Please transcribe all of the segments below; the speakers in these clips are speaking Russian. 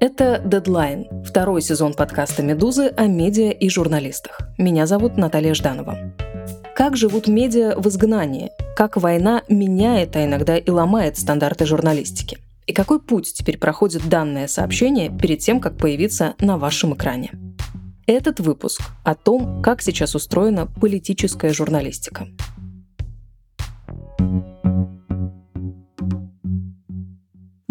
Это «Дедлайн», второй сезон подкаста «Медузы» о медиа и журналистах. Меня зовут Наталья Жданова. Как живут медиа в изгнании? Как война меняет, а иногда и ломает стандарты журналистики? И какой путь теперь проходит данное сообщение перед тем, как появиться на вашем экране? Этот выпуск о том, как сейчас устроена политическая журналистика.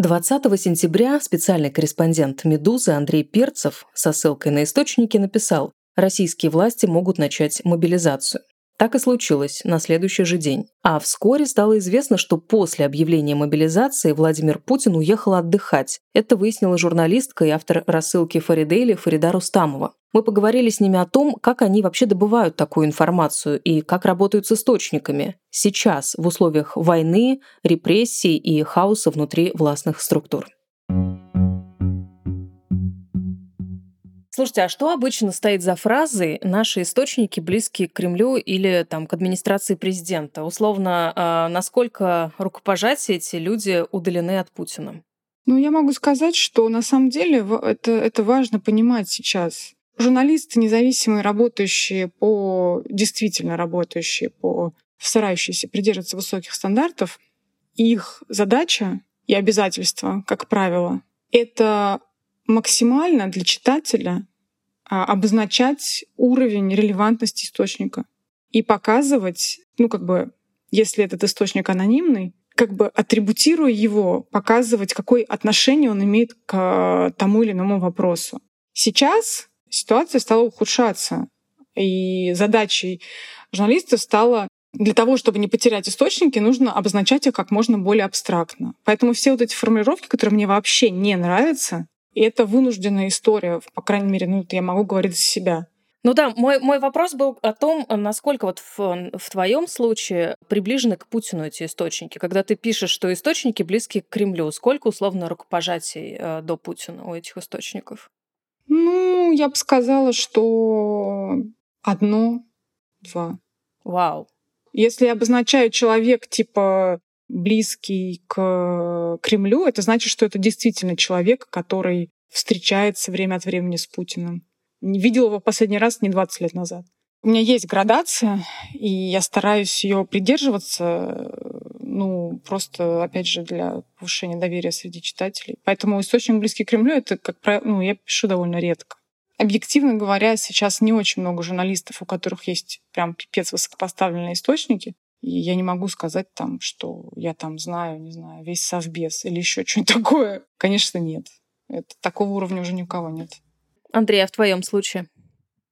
20 сентября специальный корреспондент «Медузы» Андрей Перцев со ссылкой на источники написал «Российские власти могут начать мобилизацию». Так и случилось на следующий же день. А вскоре стало известно, что после объявления мобилизации Владимир Путин уехал отдыхать. Это выяснила журналистка и автор рассылки Фаридейли Фарида Рустамова. Мы поговорили с ними о том, как они вообще добывают такую информацию и как работают с источниками сейчас в условиях войны, репрессий и хаоса внутри властных структур. Слушайте, а что обычно стоит за фразой «наши источники близкие к Кремлю» или там, к администрации президента? Условно, э, насколько рукопожатие эти люди удалены от Путина? Ну, я могу сказать, что на самом деле это, это важно понимать сейчас. Журналисты, независимые, работающие по, действительно работающие по, старающиеся придерживаться высоких стандартов, их задача и обязательство, как правило, это максимально для читателя а, обозначать уровень релевантности источника и показывать, ну, как бы, если этот источник анонимный, как бы атрибутируя его, показывать, какое отношение он имеет к тому или иному вопросу. Сейчас ситуация стала ухудшаться, и задачей журналистов стало для того, чтобы не потерять источники, нужно обозначать их как можно более абстрактно. Поэтому все вот эти формулировки, которые мне вообще не нравятся, и это вынужденная история, по крайней мере, ну, я могу говорить за себя. Ну да, мой, мой вопрос был о том, насколько вот в, в твоем случае приближены к Путину эти источники. Когда ты пишешь, что источники близки к Кремлю, сколько условно рукопожатий э, до Путина у этих источников? Ну, я бы сказала, что одно, два. Вау. Если я обозначаю человек типа близкий к Кремлю, это значит, что это действительно человек, который встречается время от времени с Путиным. Видел его в последний раз не 20 лет назад. У меня есть градация, и я стараюсь ее придерживаться, ну, просто, опять же, для повышения доверия среди читателей. Поэтому источник близкий к Кремлю — это, как правило, ну, я пишу довольно редко. Объективно говоря, сейчас не очень много журналистов, у которых есть прям пипец высокопоставленные источники. И я не могу сказать там, что я там знаю, не знаю, весь совбез или еще что-нибудь такое. Конечно, нет. Это, такого уровня уже ни у кого нет. Андрей, а в твоем случае?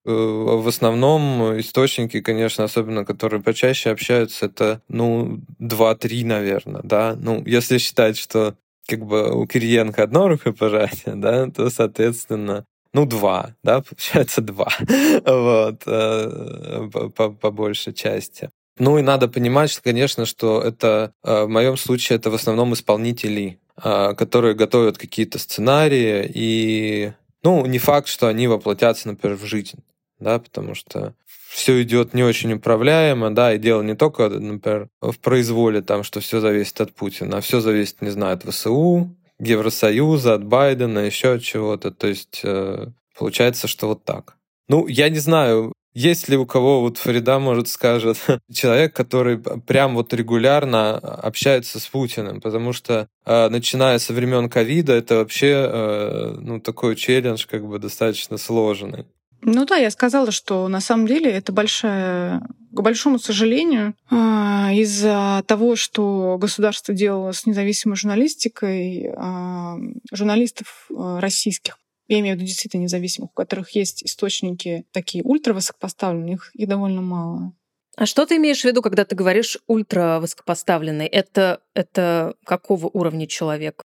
Э, в основном источники, конечно, особенно которые почаще общаются, это, ну, два-три, наверное, да. Ну, если считать, что как бы у Кириенко одно рукопожатие, да, то, соответственно, ну, два, да, получается два, вот, э, по, по большей части. Ну и надо понимать, что, конечно, что это э, в моем случае это в основном исполнители, э, которые готовят какие-то сценарии, и ну, не факт, что они воплотятся, например, в жизнь, да, потому что все идет не очень управляемо, да, и дело не только, например, в произволе, там, что все зависит от Путина, а все зависит, не знаю, от ВСУ, Евросоюза, от Байдена, еще от чего-то. То есть э, получается, что вот так. Ну, я не знаю, есть ли у кого, вот Фарида, может, скажет, человек, который прям вот регулярно общается с Путиным, потому что э, начиная со времен ковида это вообще э, ну, такой челлендж как бы достаточно сложный. Ну да, я сказала, что на самом деле это большая, к большому сожалению, а, из-за того, что государство делало с независимой журналистикой, а, журналистов российских я имею в виду действительно независимых, у которых есть источники такие ультравысокопоставленные, их, их довольно мало. А что ты имеешь в виду, когда ты говоришь ультравысокопоставленный? Это, это какого уровня человек?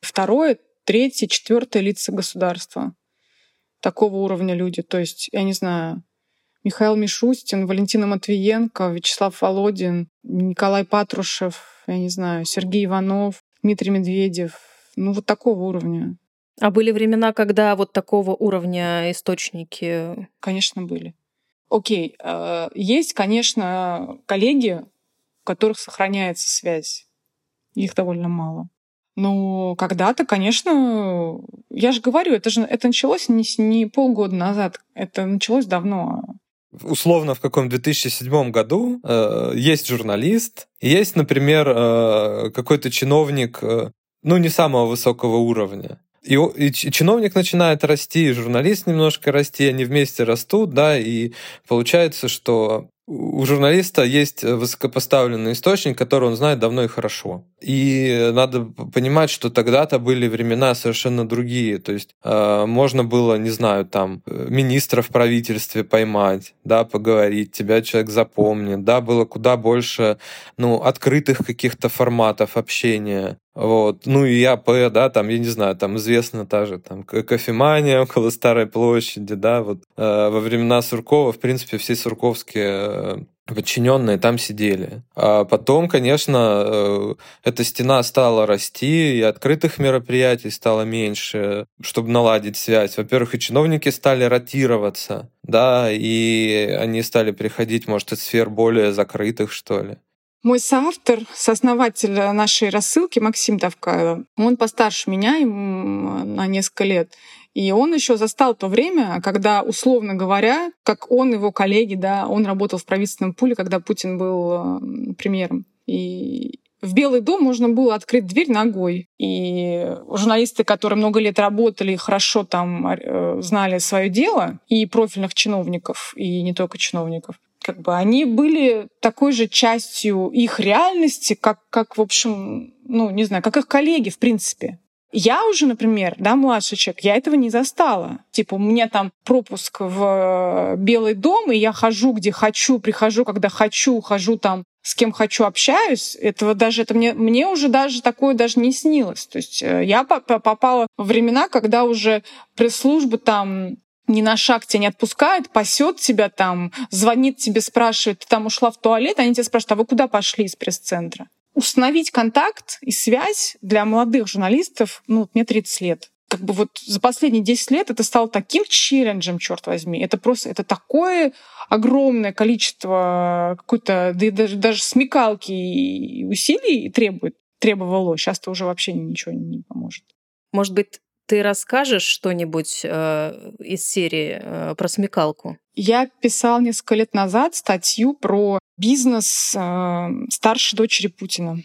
Второе, третье, четвертое лица государства. Такого уровня люди. То есть, я не знаю, Михаил Мишустин, Валентина Матвиенко, Вячеслав Володин, Николай Патрушев, я не знаю, Сергей Иванов, Дмитрий Медведев. Ну, вот такого уровня. А были времена, когда вот такого уровня источники? Конечно, были. Окей, э, есть, конечно, коллеги, у которых сохраняется связь. Их довольно мало. Но когда-то, конечно, я же говорю, это же это началось не, не полгода назад, это началось давно. Условно, в каком 2007 году э, есть журналист, есть, например, э, какой-то чиновник, э, ну, не самого высокого уровня. И, и чиновник начинает расти, и журналист немножко расти, они вместе растут, да, и получается, что у журналиста есть высокопоставленный источник, который он знает давно и хорошо. И надо понимать, что тогда-то были времена совершенно другие. То есть э, можно было, не знаю, там, министра в правительстве поймать, да, поговорить, тебя человек запомнит, да, было куда больше, ну, открытых каких-то форматов общения. Вот. Ну и АП, да, там, я не знаю, там известна та же там кофемания около Старой площади, да, вот э, во времена Суркова, в принципе, все сурковские э, подчиненные там сидели. А потом, конечно, э, эта стена стала расти, и открытых мероприятий стало меньше, чтобы наладить связь. Во-первых, и чиновники стали ротироваться, да, и они стали приходить, может, из сфер более закрытых, что ли. Мой соавтор, сооснователь нашей рассылки Максим Тавкайло, он постарше меня на несколько лет. И он еще застал то время, когда, условно говоря, как он, его коллеги, да, он работал в правительственном пуле, когда Путин был премьером. И в Белый дом можно было открыть дверь ногой. И журналисты, которые много лет работали, хорошо там э, знали свое дело, и профильных чиновников, и не только чиновников, как бы они были такой же частью их реальности, как, как в общем, ну, не знаю, как их коллеги, в принципе. Я уже, например, да, младший человек, я этого не застала. Типа, у меня там пропуск в Белый дом, и я хожу, где хочу, прихожу, когда хочу, хожу там, с кем хочу, общаюсь. Этого даже, это мне, мне уже даже такое даже не снилось. То есть э, я попала в времена, когда уже пресс-службы там ни на шаг тебя не отпускает, пасет тебя там, звонит тебе, спрашивает, ты там ушла в туалет, они тебя спрашивают, а вы куда пошли из пресс-центра? Установить контакт и связь для молодых журналистов, ну, мне 30 лет. Как бы вот за последние 10 лет это стало таким челленджем, черт возьми. Это просто, это такое огромное количество какой-то, да даже, даже смекалки и усилий требует, требовало. Сейчас-то уже вообще ничего не поможет. Может быть, ты расскажешь что-нибудь э, из серии э, про смекалку? Я писал несколько лет назад статью про бизнес э, старшей дочери Путина.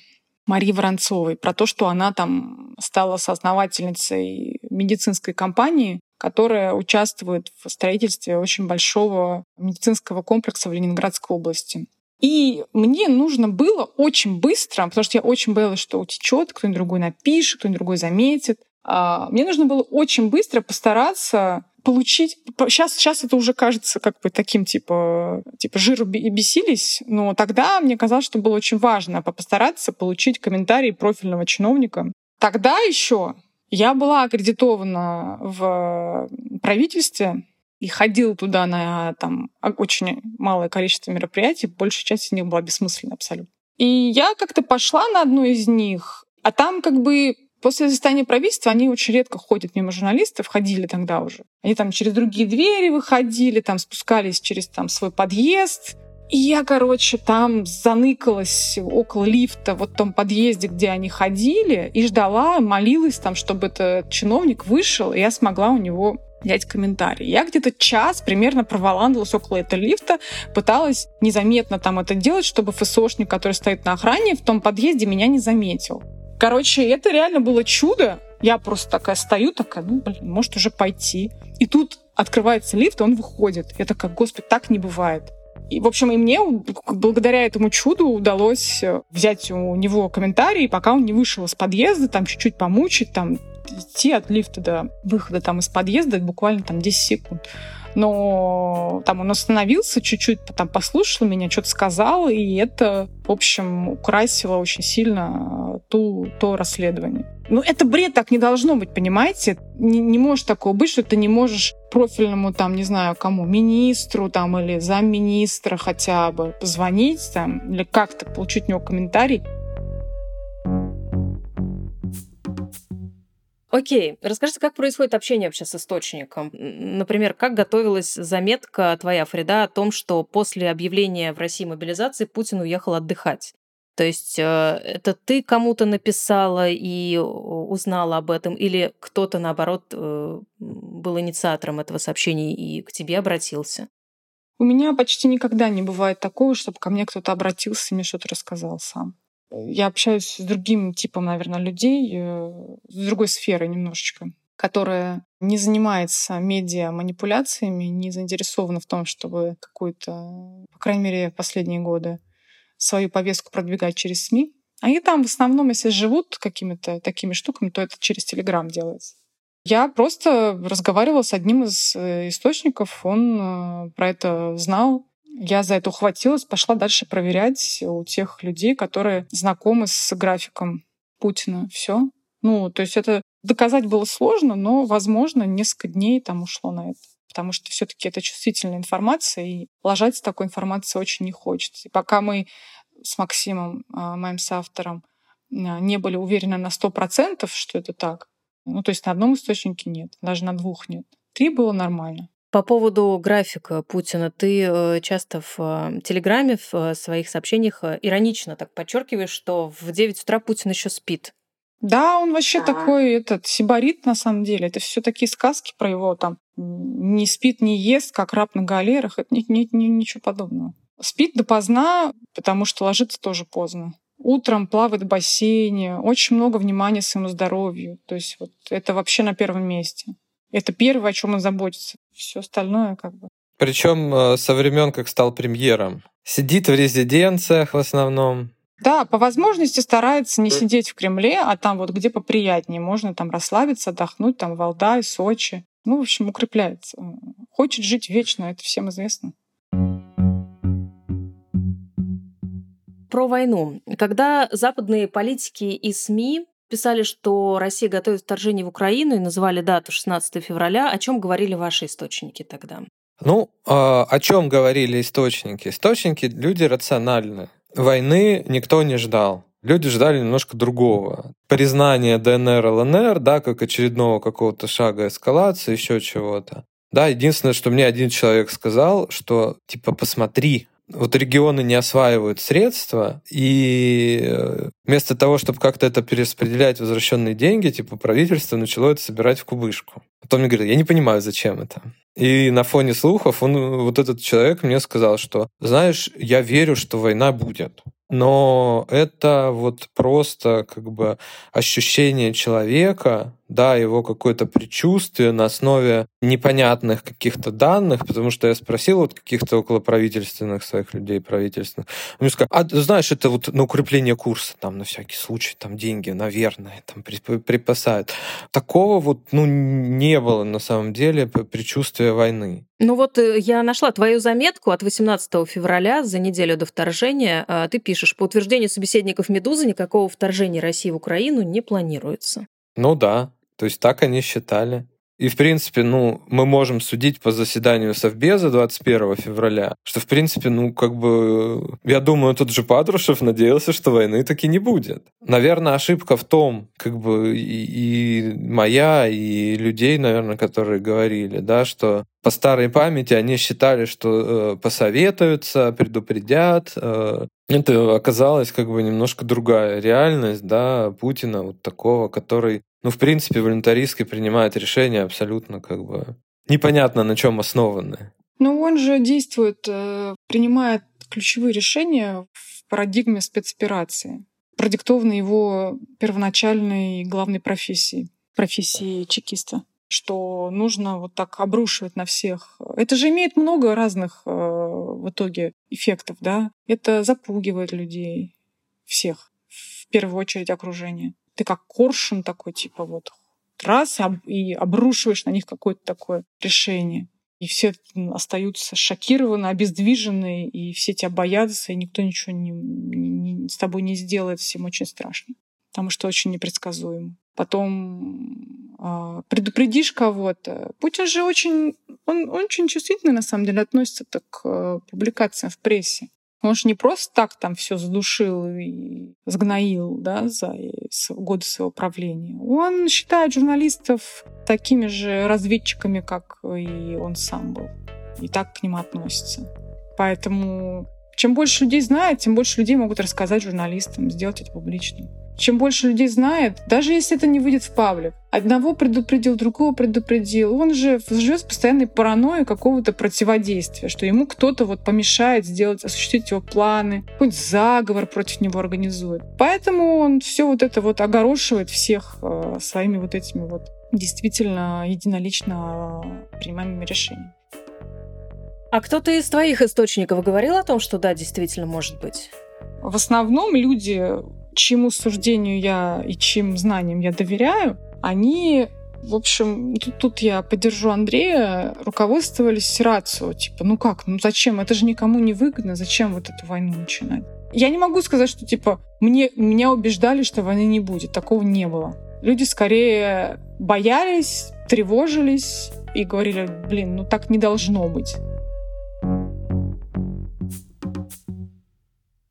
Марии Воронцовой, про то, что она там стала соосновательницей медицинской компании, которая участвует в строительстве очень большого медицинского комплекса в Ленинградской области. И мне нужно было очень быстро, потому что я очень боялась, что утечет, кто-нибудь другой напишет, кто-нибудь другой заметит. А, мне нужно было очень быстро постараться получить... Сейчас, сейчас это уже кажется как бы таким типа, типа жиру бесились, но тогда мне казалось, что было очень важно постараться получить комментарий профильного чиновника. Тогда еще я была аккредитована в правительстве и ходила туда на там, очень малое количество мероприятий, большая часть из них была бессмысленна абсолютно. И я как-то пошла на одну из них, а там как бы После заседания правительства они очень редко ходят мимо журналистов, ходили тогда уже. Они там через другие двери выходили, там спускались через там свой подъезд. И я, короче, там заныкалась около лифта, вот в том подъезде, где они ходили, и ждала, молилась там, чтобы этот чиновник вышел, и я смогла у него взять комментарий. Я где-то час примерно проволандалась около этого лифта, пыталась незаметно там это делать, чтобы ФСОшник, который стоит на охране в том подъезде, меня не заметил. Короче, это реально было чудо. Я просто такая стою, такая, ну, блин, может уже пойти. И тут открывается лифт, он выходит. Я такая, господи, так не бывает. И, в общем, и мне благодаря этому чуду удалось э, взять у него комментарий, пока он не вышел из подъезда, там чуть-чуть помучить, там идти от лифта до выхода там из подъезда буквально там 10 секунд. Но там он остановился чуть-чуть, там послушал меня, что-то сказал, и это, в общем, украсило очень сильно ту, то расследование. Ну, это бред, так не должно быть, понимаете? Не, не может такого быть, что ты не можешь профильному, там, не знаю, кому, министру там или замминистра хотя бы позвонить там или как-то получить у него комментарий. Окей, расскажите, как происходит общение вообще с источником? Например, как готовилась заметка твоя, Фрида, о том, что после объявления в России мобилизации Путин уехал отдыхать? То есть э, это ты кому-то написала и узнала об этом, или кто-то, наоборот, э, был инициатором этого сообщения и к тебе обратился? У меня почти никогда не бывает такого, чтобы ко мне кто-то обратился и мне что-то рассказал сам. Я общаюсь с другим типом, наверное, людей, э, с другой сферой немножечко, которая не занимается медиа-манипуляциями, не заинтересована в том, чтобы какую-то, по крайней мере, последние годы, свою повестку продвигать через СМИ. Они там в основном, если живут какими-то такими штуками, то это через Телеграм делается. Я просто разговаривала с одним из э, источников, он э, про это знал, я за это ухватилась, пошла дальше проверять у тех людей, которые знакомы с графиком Путина. Все. Ну, то есть это доказать было сложно, но, возможно, несколько дней там ушло на это. Потому что все-таки это чувствительная информация, и ложать с такой информацией очень не хочется. И пока мы с Максимом, а, моим соавтором, а, не были уверены на сто процентов, что это так, ну, то есть на одном источнике нет, даже на двух нет. Три было нормально. По поводу графика Путина, ты э, часто в э, Телеграме, в э, своих сообщениях иронично так подчеркиваешь, что в 9 утра Путин еще спит. Да, он вообще а. такой этот сибарит на самом деле. Это все такие сказки про его там не спит, не ест, как раб на галерах. Это нет, нет, нет ничего подобного. Спит допоздна, потому что ложится тоже поздно. Утром плавает в бассейне, очень много внимания своему здоровью. То есть вот это вообще на первом месте. Это первое, о чем он заботится. Все остальное как бы. Причем э, со времен, как стал премьером. Сидит в резиденциях в основном. Да, по возможности старается не сидеть в Кремле, а там вот где поприятнее. Можно там расслабиться, отдохнуть, там Валдай, Сочи. Ну, в общем, укрепляется. Хочет жить вечно, это всем известно. Про войну. Когда западные политики и СМИ писали, что Россия готовит вторжение в Украину и называли дату 16 февраля. О чем говорили ваши источники тогда? Ну, а, о чем говорили источники? Источники люди рациональны. Войны никто не ждал. Люди ждали немножко другого. Признание ДНР, ЛНР, да, как очередного какого-то шага эскалации, еще чего-то. Да, единственное, что мне один человек сказал, что типа посмотри, вот регионы не осваивают средства, и э, вместо того, чтобы как-то это перераспределять возвращенные деньги, типа правительство начало это собирать в кубышку. Потом мне говорит, я не понимаю, зачем это. И на фоне слухов он, вот этот человек мне сказал, что, знаешь, я верю, что война будет но это вот просто как бы ощущение человека, да, его какое-то предчувствие на основе непонятных каких-то данных, потому что я спросил вот каких-то околоправительственных своих людей, правительственных, они сказали, а знаешь, это вот на укрепление курса, там на всякий случай, там деньги, наверное, там припасают. Такого вот, ну, не было на самом деле предчувствия войны. Ну вот э, я нашла твою заметку от 18 февраля за неделю до вторжения. А, ты пишешь, по утверждению собеседников «Медузы» никакого вторжения России в Украину не планируется. Ну да, то есть так они считали. И, в принципе, ну, мы можем судить по заседанию Совбеза 21 февраля, что, в принципе, ну, как бы, я думаю, тот же Патрушев надеялся, что войны таки не будет. Наверное, ошибка в том, как бы, и, и моя, и людей, наверное, которые говорили, да, что по старой памяти они считали, что э, посоветуются, предупредят. Э, это оказалось как бы немножко другая реальность, да, Путина вот такого, который ну, в принципе, волюнтаристски принимает решения абсолютно как бы непонятно на чем основанные. Ну, он же действует, э, принимает ключевые решения в парадигме спецоперации, продиктованной его первоначальной главной профессией, профессией чекиста что нужно вот так обрушивать на всех. Это же имеет много разных э, в итоге эффектов, да? Это запугивает людей, всех, в первую очередь окружение ты как коршун такой, типа вот раз и обрушиваешь на них какое-то такое решение. И все остаются шокированы, обездвижены, и все тебя боятся, и никто ничего не, не, с тобой не сделает. Всем очень страшно, потому что очень непредсказуемо. Потом э, предупредишь кого-то. Путин же очень, он, он очень чувствительно, на самом деле, относится к э, публикациям в прессе. Он же не просто так там все задушил и сгноил да, за годы своего правления. Он считает журналистов такими же разведчиками, как и он сам был. И так к ним относится. Поэтому чем больше людей знает, тем больше людей могут рассказать журналистам, сделать это публичным. Чем больше людей знает, даже если это не выйдет в паблик, одного предупредил, другого предупредил, он же живет с постоянной паранойей какого-то противодействия, что ему кто-то вот помешает сделать, осуществить его планы, какой-нибудь заговор против него организует. Поэтому он все вот это вот огорошивает всех э, своими вот этими вот действительно единолично принимаемыми решениями. А кто-то из твоих источников говорил о том, что да, действительно может быть? В основном люди чьему суждению я и чьим знаниям я доверяю, они в общем, тут, тут я поддержу Андрея, руководствовались рацио. Типа, ну как, ну зачем? Это же никому не выгодно. Зачем вот эту войну начинать? Я не могу сказать, что типа мне, меня убеждали, что войны не будет. Такого не было. Люди скорее боялись, тревожились и говорили, блин, ну так не должно быть.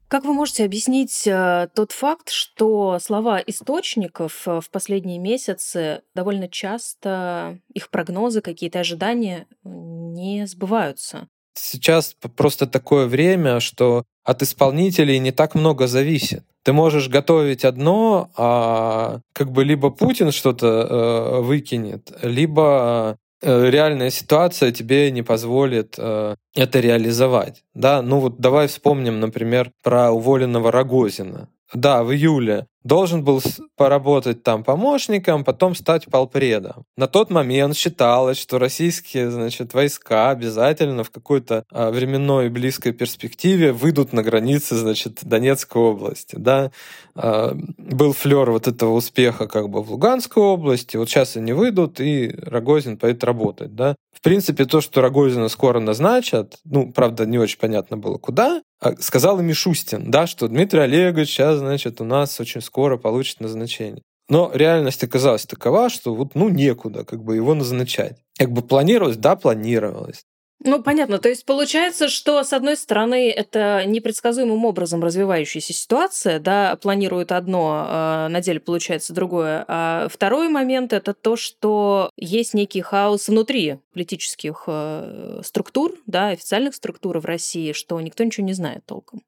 Как вы можете объяснить э, тот факт, что слова источников э, в последние месяцы довольно часто их прогнозы, какие-то ожидания не сбываются? Сейчас просто такое время, что от исполнителей не так много зависит. Ты можешь готовить одно, а как бы либо Путин что-то э, выкинет, либо Э, реальная ситуация тебе не позволит э, это реализовать. Да? Ну вот давай вспомним, например, про уволенного Рогозина. Да, в июле должен был поработать там помощником, потом стать полпредом. На тот момент считалось, что российские значит, войска обязательно в какой-то а, временной близкой перспективе выйдут на границы значит, Донецкой области. Да? А, был флер вот этого успеха как бы в Луганской области, вот сейчас они выйдут, и Рогозин поедет работать. Да? В принципе, то, что Рогозина скоро назначат, ну, правда, не очень понятно было, куда, а сказал и Мишустин, да, что Дмитрий Олегович сейчас, значит, у нас очень скоро получит назначение. Но реальность оказалась такова, что вот, ну, некуда как бы его назначать. Как бы планировалось, да, планировалось. Ну, понятно. То есть получается, что, с одной стороны, это непредсказуемым образом развивающаяся ситуация, да, планируют одно, а на деле получается другое. А второй момент — это то, что есть некий хаос внутри политических э, структур, да, официальных структур в России, что никто ничего не знает толком.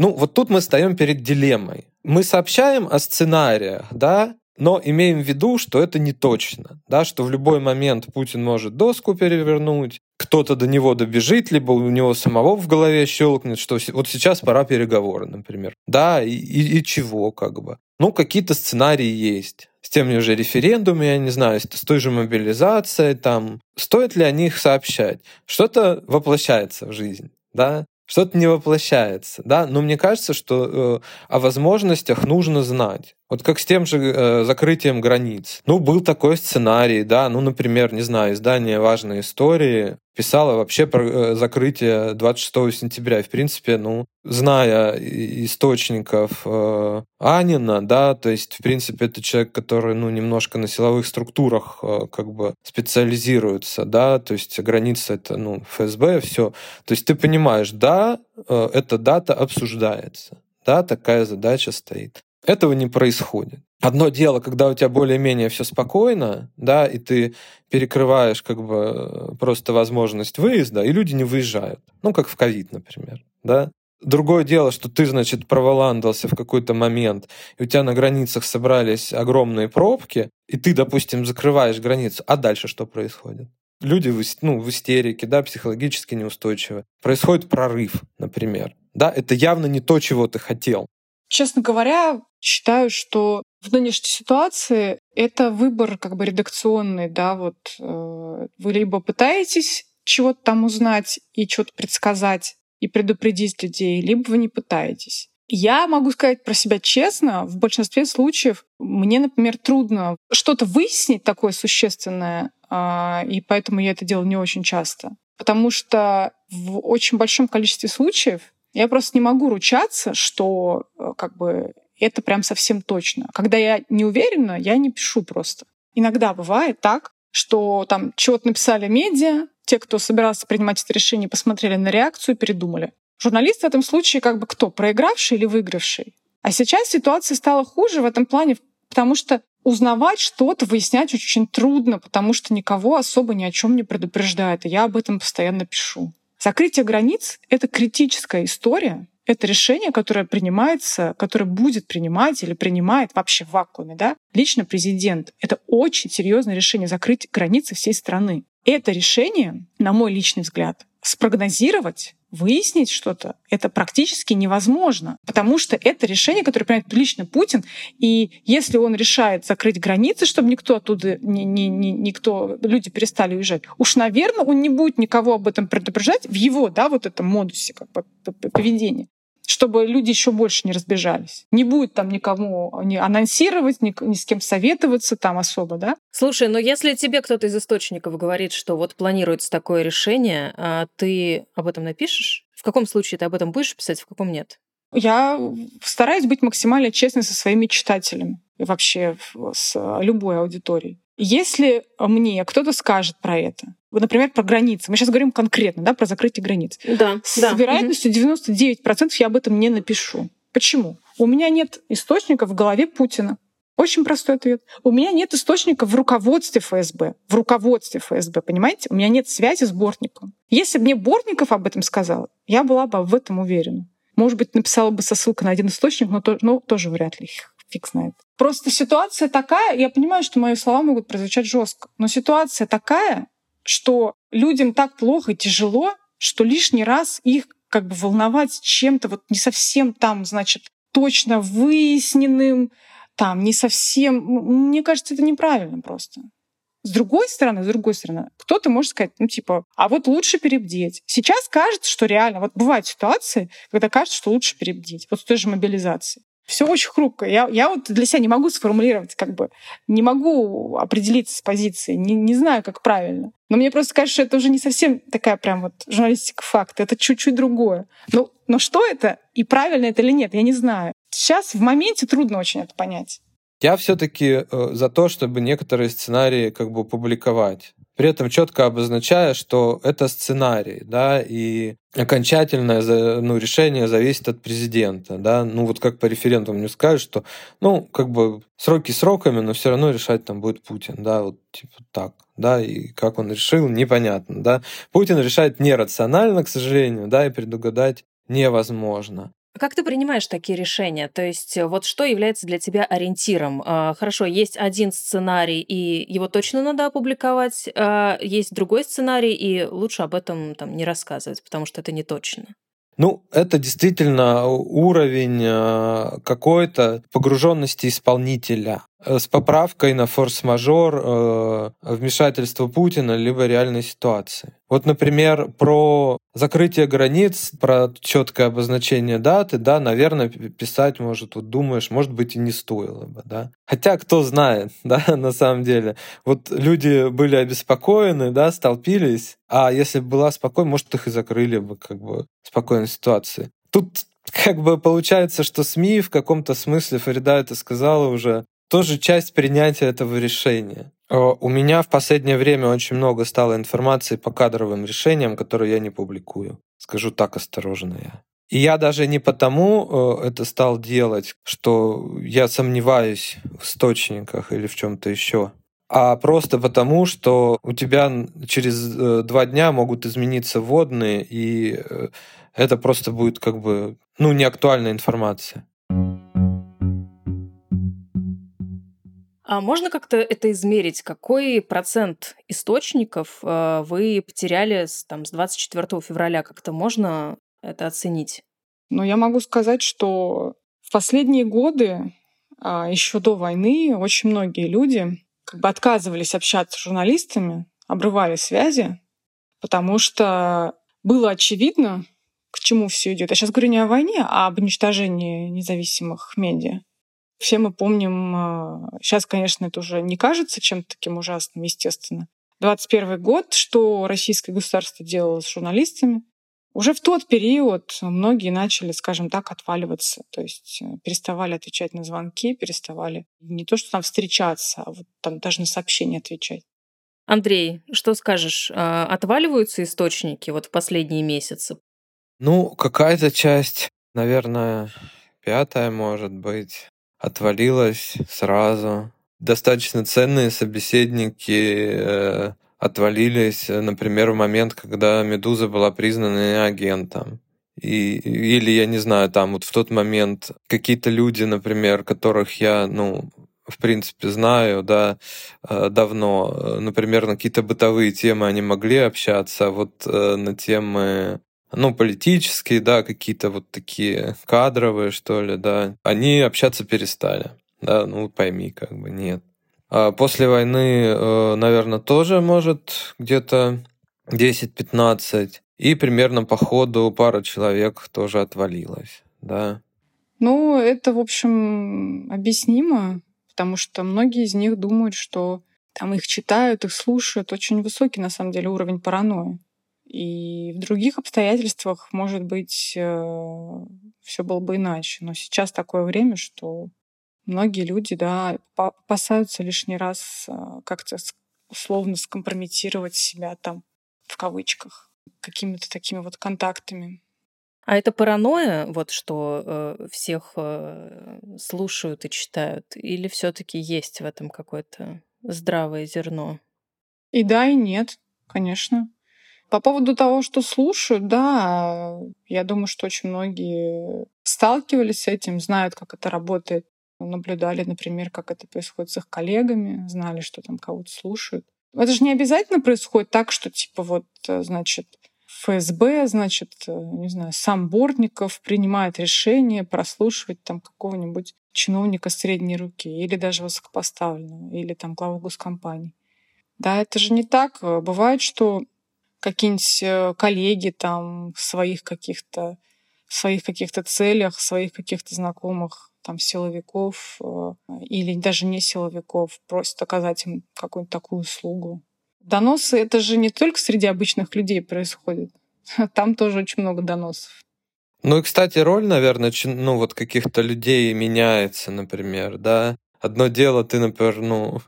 Ну, вот тут мы стоим перед дилеммой. Мы сообщаем о сценариях, да, но имеем в виду, что это не точно, да, что в любой момент Путин может доску перевернуть, кто-то до него добежит, либо у него самого в голове щелкнет, что вот сейчас пора переговоры, например. Да, и, и, и чего как бы. Ну, какие-то сценарии есть. С теми же референдумами, я не знаю, с той же мобилизацией, там, стоит ли о них сообщать? Что-то воплощается в жизнь, да? Что-то не воплощается, да, но мне кажется, что э, о возможностях нужно знать. Вот как с тем же э, закрытием границ. Ну, был такой сценарий, да, ну, например, не знаю, издание «Важные истории» писало вообще про э, закрытие 26 сентября. И, в принципе, ну, зная источников э, Анина, да, то есть, в принципе, это человек, который, ну, немножко на силовых структурах э, как бы специализируется, да, то есть граница это, ну, ФСБ, все. То есть ты понимаешь, да, э, эта дата обсуждается, да, такая задача стоит. Этого не происходит. Одно дело, когда у тебя более-менее все спокойно, да, и ты перекрываешь как бы просто возможность выезда, и люди не выезжают. Ну, как в ковид, например, да. Другое дело, что ты, значит, проволандался в какой-то момент, и у тебя на границах собрались огромные пробки, и ты, допустим, закрываешь границу, а дальше что происходит? Люди в, ну, в истерике, да, психологически неустойчивы. Происходит прорыв, например. Да, это явно не то, чего ты хотел. Честно говоря, считаю, что в нынешней ситуации это выбор как бы редакционный, да, вот э, вы либо пытаетесь чего-то там узнать и что-то предсказать и предупредить людей, либо вы не пытаетесь. Я могу сказать про себя честно, в большинстве случаев мне, например, трудно что-то выяснить такое существенное, а, и поэтому я это делаю не очень часто. Потому что в очень большом количестве случаев я просто не могу ручаться, что э, как бы это прям совсем точно. Когда я не уверена, я не пишу просто. Иногда бывает так, что там чего-то написали медиа, те, кто собирался принимать это решение, посмотрели на реакцию, передумали. Журналист в этом случае как бы кто? Проигравший или выигравший? А сейчас ситуация стала хуже в этом плане, потому что узнавать что-то, выяснять очень трудно, потому что никого особо ни о чем не предупреждает. И я об этом постоянно пишу. Закрытие границ — это критическая история, это решение, которое принимается, которое будет принимать или принимает вообще в вакууме, да, лично президент. Это очень серьезное решение закрыть границы всей страны. Это решение, на мой личный взгляд, спрогнозировать выяснить что-то, это практически невозможно, потому что это решение, которое принимает лично Путин, и если он решает закрыть границы, чтобы никто оттуда, ни, ни, ни, никто, люди перестали уезжать, уж, наверное, он не будет никого об этом предупреждать в его, да, вот этом модусе как бы, поведения чтобы люди еще больше не разбежались. Не будет там никому не анонсировать, ни, ни с кем советоваться там особо, да? Слушай, но если тебе кто-то из источников говорит, что вот планируется такое решение, а ты об этом напишешь? В каком случае ты об этом будешь писать, в каком нет? Я стараюсь быть максимально честной со своими читателями и вообще с любой аудиторией. Если мне кто-то скажет про это, например, про границы, мы сейчас говорим конкретно, да, про закрытие границ. Да, С да. вероятностью 99% я об этом не напишу. Почему? У меня нет источника в голове Путина. Очень простой ответ. У меня нет источника в руководстве ФСБ. В руководстве ФСБ, понимаете? У меня нет связи с Бортником. Если бы мне Бортников об этом сказал, я была бы в этом уверена. Может быть, написала бы со ссылкой на один источник, но, то, но тоже вряд ли фиг знает. Просто ситуация такая, я понимаю, что мои слова могут прозвучать жестко, но ситуация такая, что людям так плохо и тяжело, что лишний раз их как бы волновать чем-то вот не совсем там, значит, точно выясненным, там, не совсем... Мне кажется, это неправильно просто. С другой стороны, с другой стороны, кто-то может сказать, ну, типа, а вот лучше перебдеть. Сейчас кажется, что реально, вот бывают ситуации, когда кажется, что лучше перебдеть. Вот с той же мобилизацией все очень хрупко. Я, я вот для себя не могу сформулировать, как бы, не могу определиться с позицией, не, не знаю, как правильно. Но мне просто кажется, что это уже не совсем такая прям вот журналистика факт, это чуть-чуть другое. Ну, но что это и правильно это или нет, я не знаю. Сейчас в моменте трудно очень это понять. Я все-таки э, за то, чтобы некоторые сценарии как бы публиковать при этом четко обозначая, что это сценарий, да, и окончательное ну, решение зависит от президента, да, ну вот как по референдуму мне скажут, что, ну, как бы сроки сроками, но все равно решать там будет Путин, да, вот типа так, да, и как он решил, непонятно, да. Путин решает нерационально, к сожалению, да, и предугадать невозможно. Как ты принимаешь такие решения? То есть э, вот что является для тебя ориентиром? А, хорошо, есть один сценарий, и его точно надо опубликовать, а есть другой сценарий, и лучше об этом там не рассказывать, потому что это не точно. Ну, это действительно уровень э, какой-то погруженности исполнителя с поправкой на форс-мажор э, вмешательства Путина либо реальной ситуации. Вот, например, про закрытие границ, про четкое обозначение даты, да, наверное, писать, может, вот думаешь, может быть, и не стоило бы, да. Хотя, кто знает, да, на самом деле. Вот люди были обеспокоены, да, столпились, а если бы была спокойна, может, их и закрыли бы, как бы, спокойной ситуации. Тут как бы получается, что СМИ в каком-то смысле, Фарида это сказала уже, тоже часть принятия этого решения. Э, у меня в последнее время очень много стало информации по кадровым решениям, которые я не публикую. Скажу так осторожно я. И я даже не потому э, это стал делать, что я сомневаюсь в источниках или в чем-то еще, а просто потому, что у тебя через э, два дня могут измениться водные, и это просто будет как бы ну, неактуальная информация. А можно как-то это измерить? Какой процент источников э, вы потеряли с, там, с 24 февраля? Как-то можно это оценить? Ну, я могу сказать, что в последние годы, а, еще до войны, очень многие люди как бы отказывались общаться с журналистами, обрывали связи, потому что было очевидно, к чему все идет. Я сейчас говорю не о войне, а об уничтожении независимых медиа. Все мы помним, сейчас, конечно, это уже не кажется чем-то таким ужасным, естественно. 21 год, что российское государство делало с журналистами. Уже в тот период многие начали, скажем так, отваливаться, то есть э, переставали отвечать на звонки, переставали не то, что там встречаться, а вот там даже на сообщения отвечать. Андрей, что скажешь, а, отваливаются источники вот в последние месяцы? Ну, какая-то часть, наверное, пятая, может быть, отвалилась сразу. Достаточно ценные собеседники э, отвалились, например, в момент, когда «Медуза» была признана агентом. И, или, я не знаю, там вот в тот момент какие-то люди, например, которых я, ну, в принципе, знаю, да, э, давно, например, на какие-то бытовые темы они могли общаться, а вот э, на темы ну, политические, да, какие-то вот такие кадровые, что ли, да, они общаться перестали. Да, ну, пойми, как бы, нет. А после войны, э, наверное, тоже, может, где-то 10-15. И примерно по ходу пара человек тоже отвалилась, да. Ну, это, в общем, объяснимо, потому что многие из них думают, что там их читают, их слушают. Очень высокий, на самом деле, уровень паранойи. И в других обстоятельствах, может быть, э, все было бы иначе. Но сейчас такое время, что многие люди, да, опасаются лишний раз э, как-то условно скомпрометировать себя там, в кавычках, какими-то такими вот контактами. А это паранойя, вот что э, всех э, слушают и читают, или все-таки есть в этом какое-то здравое зерно? И да, и нет, конечно. По поводу того, что слушают, да, я думаю, что очень многие сталкивались с этим, знают, как это работает, наблюдали, например, как это происходит с их коллегами, знали, что там кого-то слушают. Это же не обязательно происходит так, что типа вот, э, значит, ФСБ, значит, э, не знаю, сам Бортников принимает решение прослушивать там какого-нибудь чиновника средней руки или даже высокопоставленного, или там главу госкомпании. Да, это же не так. Бывает, что какие-нибудь э, коллеги там своих каких-то своих каких-то целях, своих каких-то знакомых там силовиков э, или даже не силовиков, просят оказать им какую-нибудь такую услугу. Доносы — это же не только среди обычных людей происходит. Там тоже очень много доносов. Ну и, кстати, роль, наверное, ну вот каких-то людей меняется, например, да. Одно дело, ты, например, ну,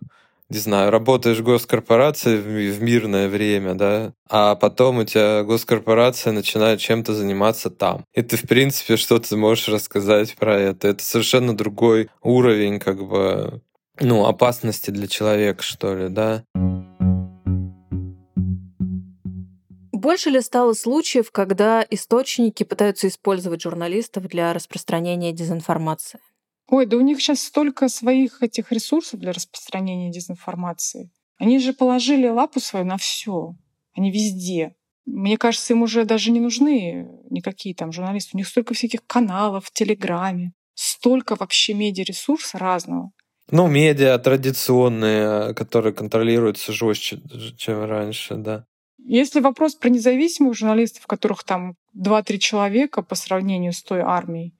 не знаю, работаешь в госкорпорации в мирное время, да, а потом у тебя госкорпорация начинает чем-то заниматься там. И ты, в принципе, что ты можешь рассказать про это. Это совершенно другой уровень, как бы, ну, опасности для человека, что ли, да. Больше ли стало случаев, когда источники пытаются использовать журналистов для распространения дезинформации? Ой, да у них сейчас столько своих этих ресурсов для распространения дезинформации. Они же положили лапу свою на все. Они везде. Мне кажется, им уже даже не нужны никакие там журналисты. У них столько всяких каналов в Телеграме, столько вообще медиаресурса разного. Ну, медиа традиционные, которые контролируются жестче, чем раньше, да. Если вопрос про независимых журналистов, которых там 2-3 человека по сравнению с той армией,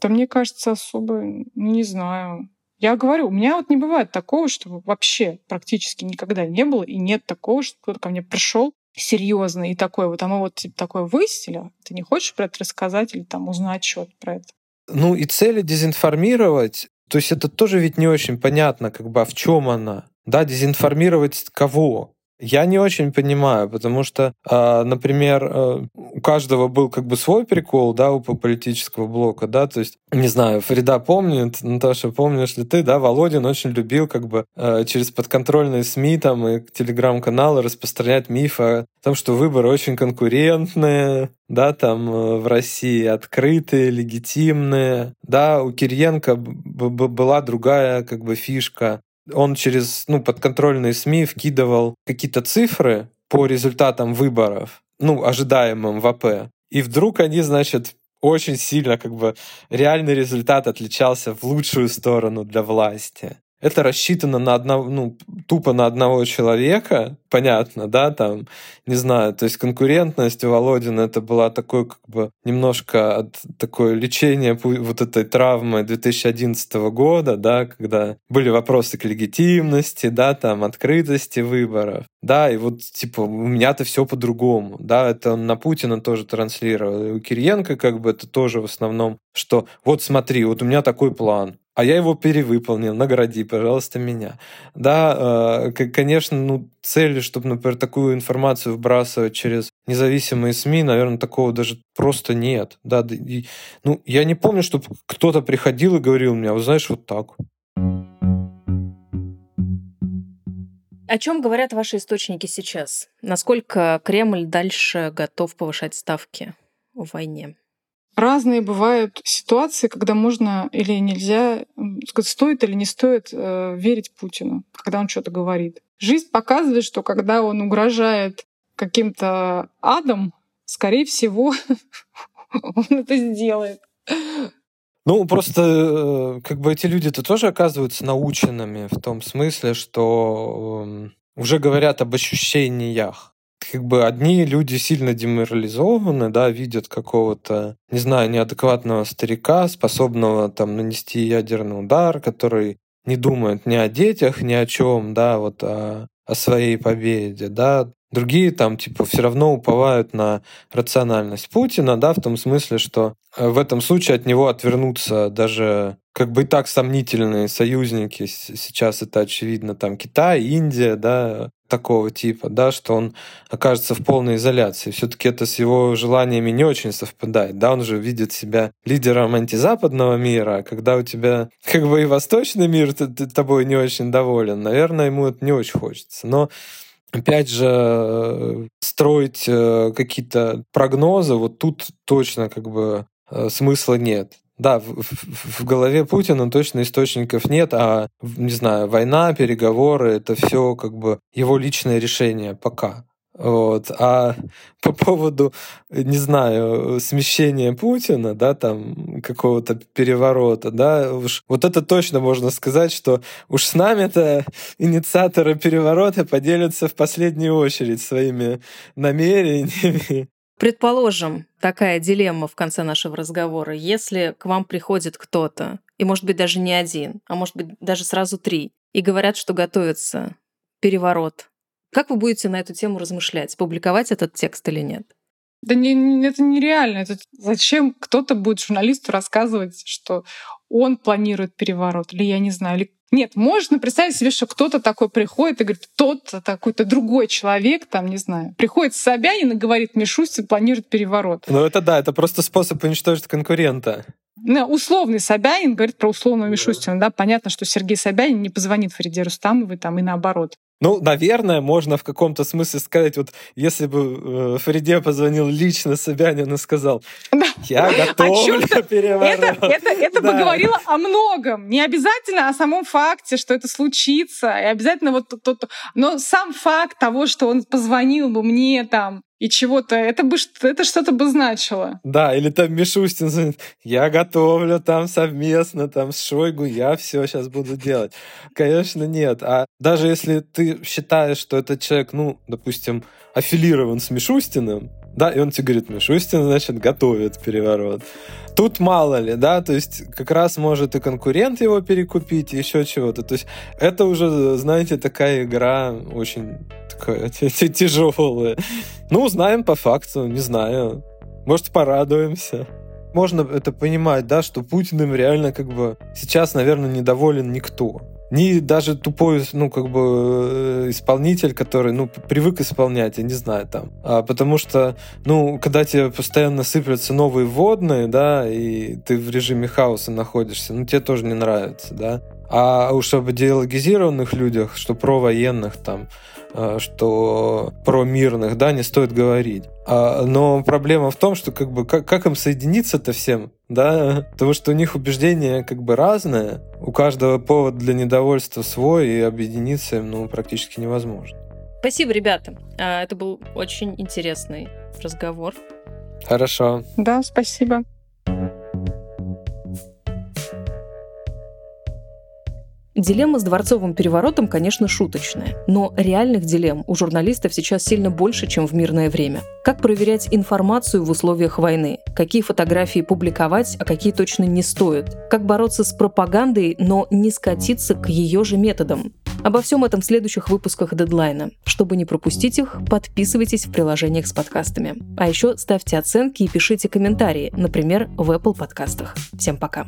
да мне кажется, особо не знаю. Я говорю, у меня вот не бывает такого, что вообще практически никогда не было, и нет такого, что кто-то ко мне пришел серьезно и такой вот, а мы вот типа, такое выяснили, ты не хочешь про это рассказать или там узнать что-то про это? Ну и цели дезинформировать, то есть это тоже ведь не очень понятно, как бы, а в чем она. Да, дезинформировать кого? Я не очень понимаю, потому что, э, например, э, у каждого был как бы свой прикол, да, у политического блока, да, то есть, не знаю, Фрида помнит, Наташа, помнишь ли ты, да, Володин очень любил как бы э, через подконтрольные СМИ там и телеграм-каналы распространять миф о том, что выборы очень конкурентные, да, там э, в России открытые, легитимные, да, у Кириенко была другая как бы фишка, он через ну, подконтрольные СМИ вкидывал какие-то цифры по результатам выборов, ну, ожидаемым в АП. И вдруг они, значит, очень сильно как бы реальный результат отличался в лучшую сторону для власти. Это рассчитано на одного, ну, тупо на одного человека, понятно, да, там, не знаю, то есть конкурентность у Володина это была такой, как бы, немножко от такое лечение вот этой травмы 2011 года, да, когда были вопросы к легитимности, да, там, открытости выборов, да, и вот, типа, у меня-то все по-другому, да, это он на Путина тоже транслировал, и у Кириенко, как бы, это тоже в основном, что вот смотри, вот у меня такой план, а я его перевыполнил, награди, пожалуйста, меня. Да, э, конечно, ну, цели, чтобы, например, такую информацию вбрасывать через независимые СМИ, наверное, такого даже просто нет. Да, и, ну, я не помню, чтобы кто-то приходил и говорил мне, а вы знаешь, вот так. О чем говорят ваши источники сейчас? Насколько Кремль дальше готов повышать ставки в войне? Разные бывают ситуации, когда можно или нельзя, сказать, стоит или не стоит э, верить Путину, когда он что-то говорит. Жизнь показывает, что когда он угрожает каким-то адом, скорее всего, он это сделает. Ну, просто э, как бы эти люди-то тоже оказываются наученными в том смысле, что э, уже говорят об ощущениях как бы одни люди сильно деморализованы, да, видят какого-то, не знаю, неадекватного старика, способного там нанести ядерный удар, который не думает ни о детях, ни о чем, да, вот о, о своей победе, да. Другие там, типа, все равно уповают на рациональность Путина, да, в том смысле, что э, в этом случае от него отвернутся даже как бы и так сомнительные союзники. Сейчас это очевидно, там Китай, Индия, да, такого типа, да, что он окажется в полной изоляции. Все-таки это с его желаниями не очень совпадает. Да, он же видит себя лидером антизападного мира, а когда у тебя как бы и восточный мир тобой не очень доволен, наверное, ему это не очень хочется. Но опять же, строить э, какие-то прогнозы, вот тут точно как бы э, смысла нет. Да, в, в, в голове Путина точно источников нет, а, не знаю, война, переговоры, это все как бы его личное решение пока. Вот. А по поводу, не знаю, смещения Путина, да, там, какого-то переворота, да, уж вот это точно можно сказать, что уж с нами-то инициаторы переворота поделятся в последнюю очередь своими намерениями Предположим, такая дилемма в конце нашего разговора. Если к вам приходит кто-то, и может быть даже не один, а может быть даже сразу три, и говорят, что готовится переворот, как вы будете на эту тему размышлять? Публиковать этот текст или нет? Да не, это нереально. Это зачем кто-то будет журналисту рассказывать, что он планирует переворот, или я не знаю, или нет, можно представить себе, что кто-то такой приходит и говорит, тот какой-то другой человек, там, не знаю, приходит с Собянин и говорит, Мишустин планирует переворот. Ну это да, это просто способ уничтожить конкурента. Ну, условный Собянин говорит про условного Мишустина, да, понятно, что Сергей Собянин не позвонит Фариде Рустамовой там и наоборот. Ну, наверное, можно в каком-то смысле сказать, вот если бы э, Фариде позвонил лично Собянин и сказал, я готов переворот. Это, это, это да. бы говорило о многом. Не обязательно о самом факте, что это случится. И обязательно вот тот... Но сам факт того, что он позвонил бы мне там и чего-то, это бы это что-то бы значило. Да, или там Мишустин, я готовлю там совместно там с Шойгу, я все сейчас буду делать. Конечно, нет. А даже если ты считаешь, что этот человек, ну, допустим, аффилирован с Мишустиным, да, и он тебе говорит, Мишустин, значит, готовит переворот. Тут мало ли, да, то есть как раз может и конкурент его перекупить, и еще чего-то. То есть это уже, знаете, такая игра очень такая тяжелая. Ну, узнаем по факту, не знаю. Может, порадуемся. Можно это понимать, да, что Путиным реально как бы сейчас, наверное, недоволен никто ни даже тупой, ну, как бы, э, исполнитель, который, ну, привык исполнять, я не знаю, там. А, потому что, ну, когда тебе постоянно сыплются новые водные, да, и ты в режиме хаоса находишься, ну, тебе тоже не нравится, да. А уж об идеологизированных людях, что про военных там, что про мирных, да, не стоит говорить. А, но проблема в том, что как бы как, как им соединиться-то всем, да, потому что у них убеждения как бы разные, у каждого повод для недовольства свой, и объединиться им, ну, практически невозможно. Спасибо, ребята. А, это был очень интересный разговор. Хорошо. Да, спасибо. Дилемма с дворцовым переворотом, конечно, шуточная, но реальных дилемм у журналистов сейчас сильно больше, чем в мирное время. Как проверять информацию в условиях войны? Какие фотографии публиковать, а какие точно не стоит? Как бороться с пропагандой, но не скатиться к ее же методам? Обо всем этом в следующих выпусках дедлайна. Чтобы не пропустить их, подписывайтесь в приложениях с подкастами. А еще ставьте оценки и пишите комментарии, например, в Apple подкастах. Всем пока.